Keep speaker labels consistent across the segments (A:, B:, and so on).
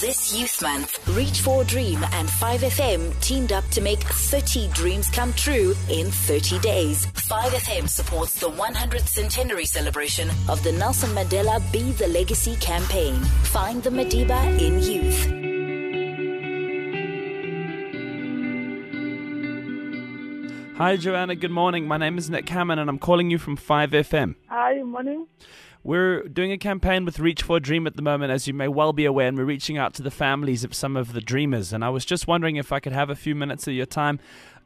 A: This Youth Month, Reach for a Dream and 5FM teamed up to make 30 dreams come true in 30 days. 5FM supports the 100th centenary celebration of the Nelson Mandela Be the Legacy campaign. Find the Madiba in youth.
B: Hi, Joanna. Good morning. My name is Nick Hamman, and I'm calling you from 5FM.
C: Hi, morning.
B: We're doing a campaign with Reach for a Dream at the moment, as you may well be aware, and we're reaching out to the families of some of the dreamers. And I was just wondering if I could have a few minutes of your time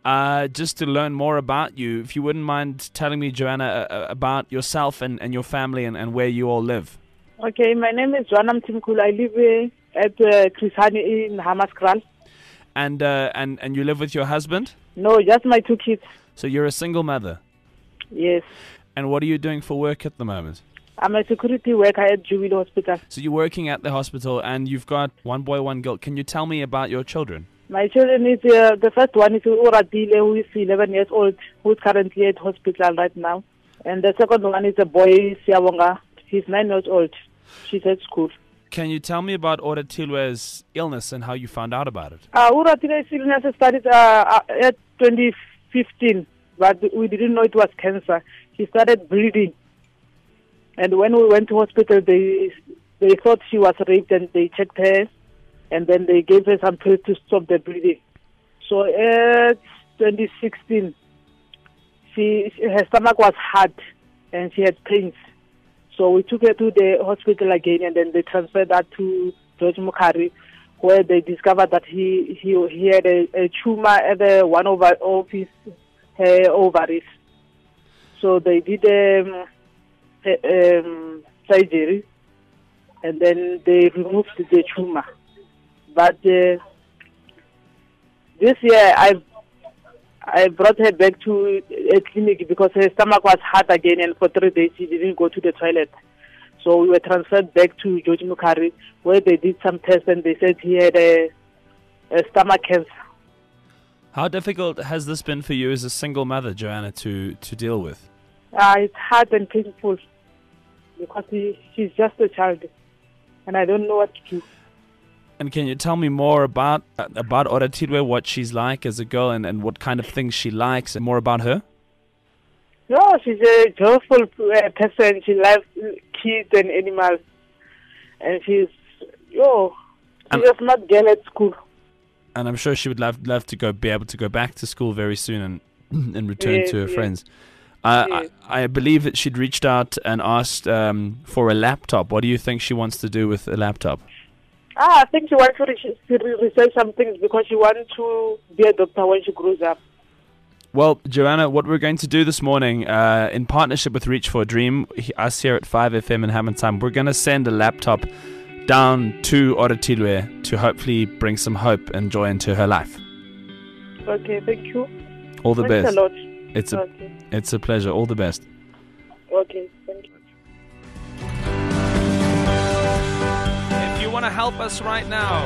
B: uh, just to learn more about you. If you wouldn't mind telling me, Joanna, uh, uh about yourself and, and your family and, and where you all live.
C: Okay, my name is Joanna Mtimkul. I live uh, at uh, in Hammanskraal.
B: And, uh, and, and you live with your husband?
C: No, just my two kids.
B: So you're a single mother?
C: Yes.
B: And what are you doing for work at the moment?
C: I'm a security worker at Jubilee Hospital.
B: So you're working at the hospital and you've got one boy, one girl. Can you tell me about your children?
C: My children is uh, the first one is Uradile, who is 11 years old, who's currently at hospital right now, and the second one is a boy, Siawonga. He's nine years old. She's at school.
B: Can you tell me about Oratilwe's illness and how you found out about it?
C: Uh, Uratile's illness started uh, uh at 2015, but we didn't know it was cancer. She started bleeding and when we went to hospital, they they thought she was raped, and they checked her, and then they gave her some pills to stop the bleeding. So at 2016, she her stomach was hard, and she had pains. So we took her to the hospital again, and then they transferred that to George Mukhari, where they discovered that he he he had a, a tumor at the one of, of his her ovaries. So they did. Um, um, surgery, and then they removed the tumor. But uh, this year, I I brought her back to a clinic because her stomach was hard again, and for three days she didn't go to the toilet. So we were transferred back to George Mukhari, where they did some tests, and they said he had a, a stomach cancer.
B: How difficult has this been for you as a single mother, Joanna, to, to deal with?
C: Uh, it's hard and painful because he, she's just a child, and I don't know what to do.
B: And can you tell me more about about Oratilwe, what she's like as a girl, and, and what kind of things she likes, and more about her?
C: No, she's a joyful uh, person. She loves kids and animals, and she's yo, she's a not girl at school.
B: And I'm sure she would love love to go be able to go back to school very soon and and return to her friends. I, I, believe that she'd reached out and asked um, for a laptop. What do you think she wants to do with a laptop?
C: Ah, I think she wants to research some things because she wants to be a doctor when she grows up.
B: Well, Joanna, what we're going to do this morning, uh, in partnership with Reach for a Dream, us here at 5FM in Hamman Time, we're going to send a laptop down to Oratilwe to hopefully bring some hope and joy into her life.
C: Okay, thank you.
B: All the
C: Thanks
B: best.
C: A lot.
B: It's a
C: okay.
B: it's a pleasure. All the best.
C: Okay, thank you.
B: If you want to help us right now,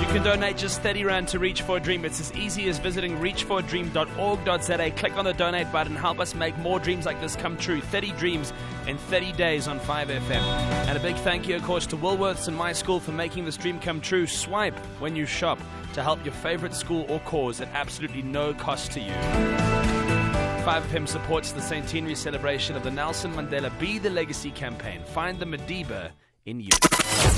B: you can donate just 30 Rand to Reach for a Dream. It's as easy as visiting reachforadream.org.za. Click on the donate button, help us make more dreams like this come true. 30 dreams in 30 days on 5FM. And a big thank you, of course, to Woolworths and My School for making this dream come true. Swipe when you shop to help your favorite school or cause at absolutely no cost to you. 5FM supports the centenary celebration of the Nelson Mandela Be the Legacy campaign. Find the Madiba in you.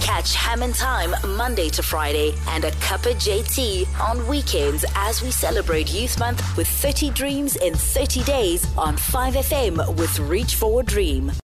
A: Catch Ham Hamman Time Monday to Friday and a cup of JT on weekends as we celebrate Youth Month with 30 dreams in 30 days on 5FM with Reach for a Dream.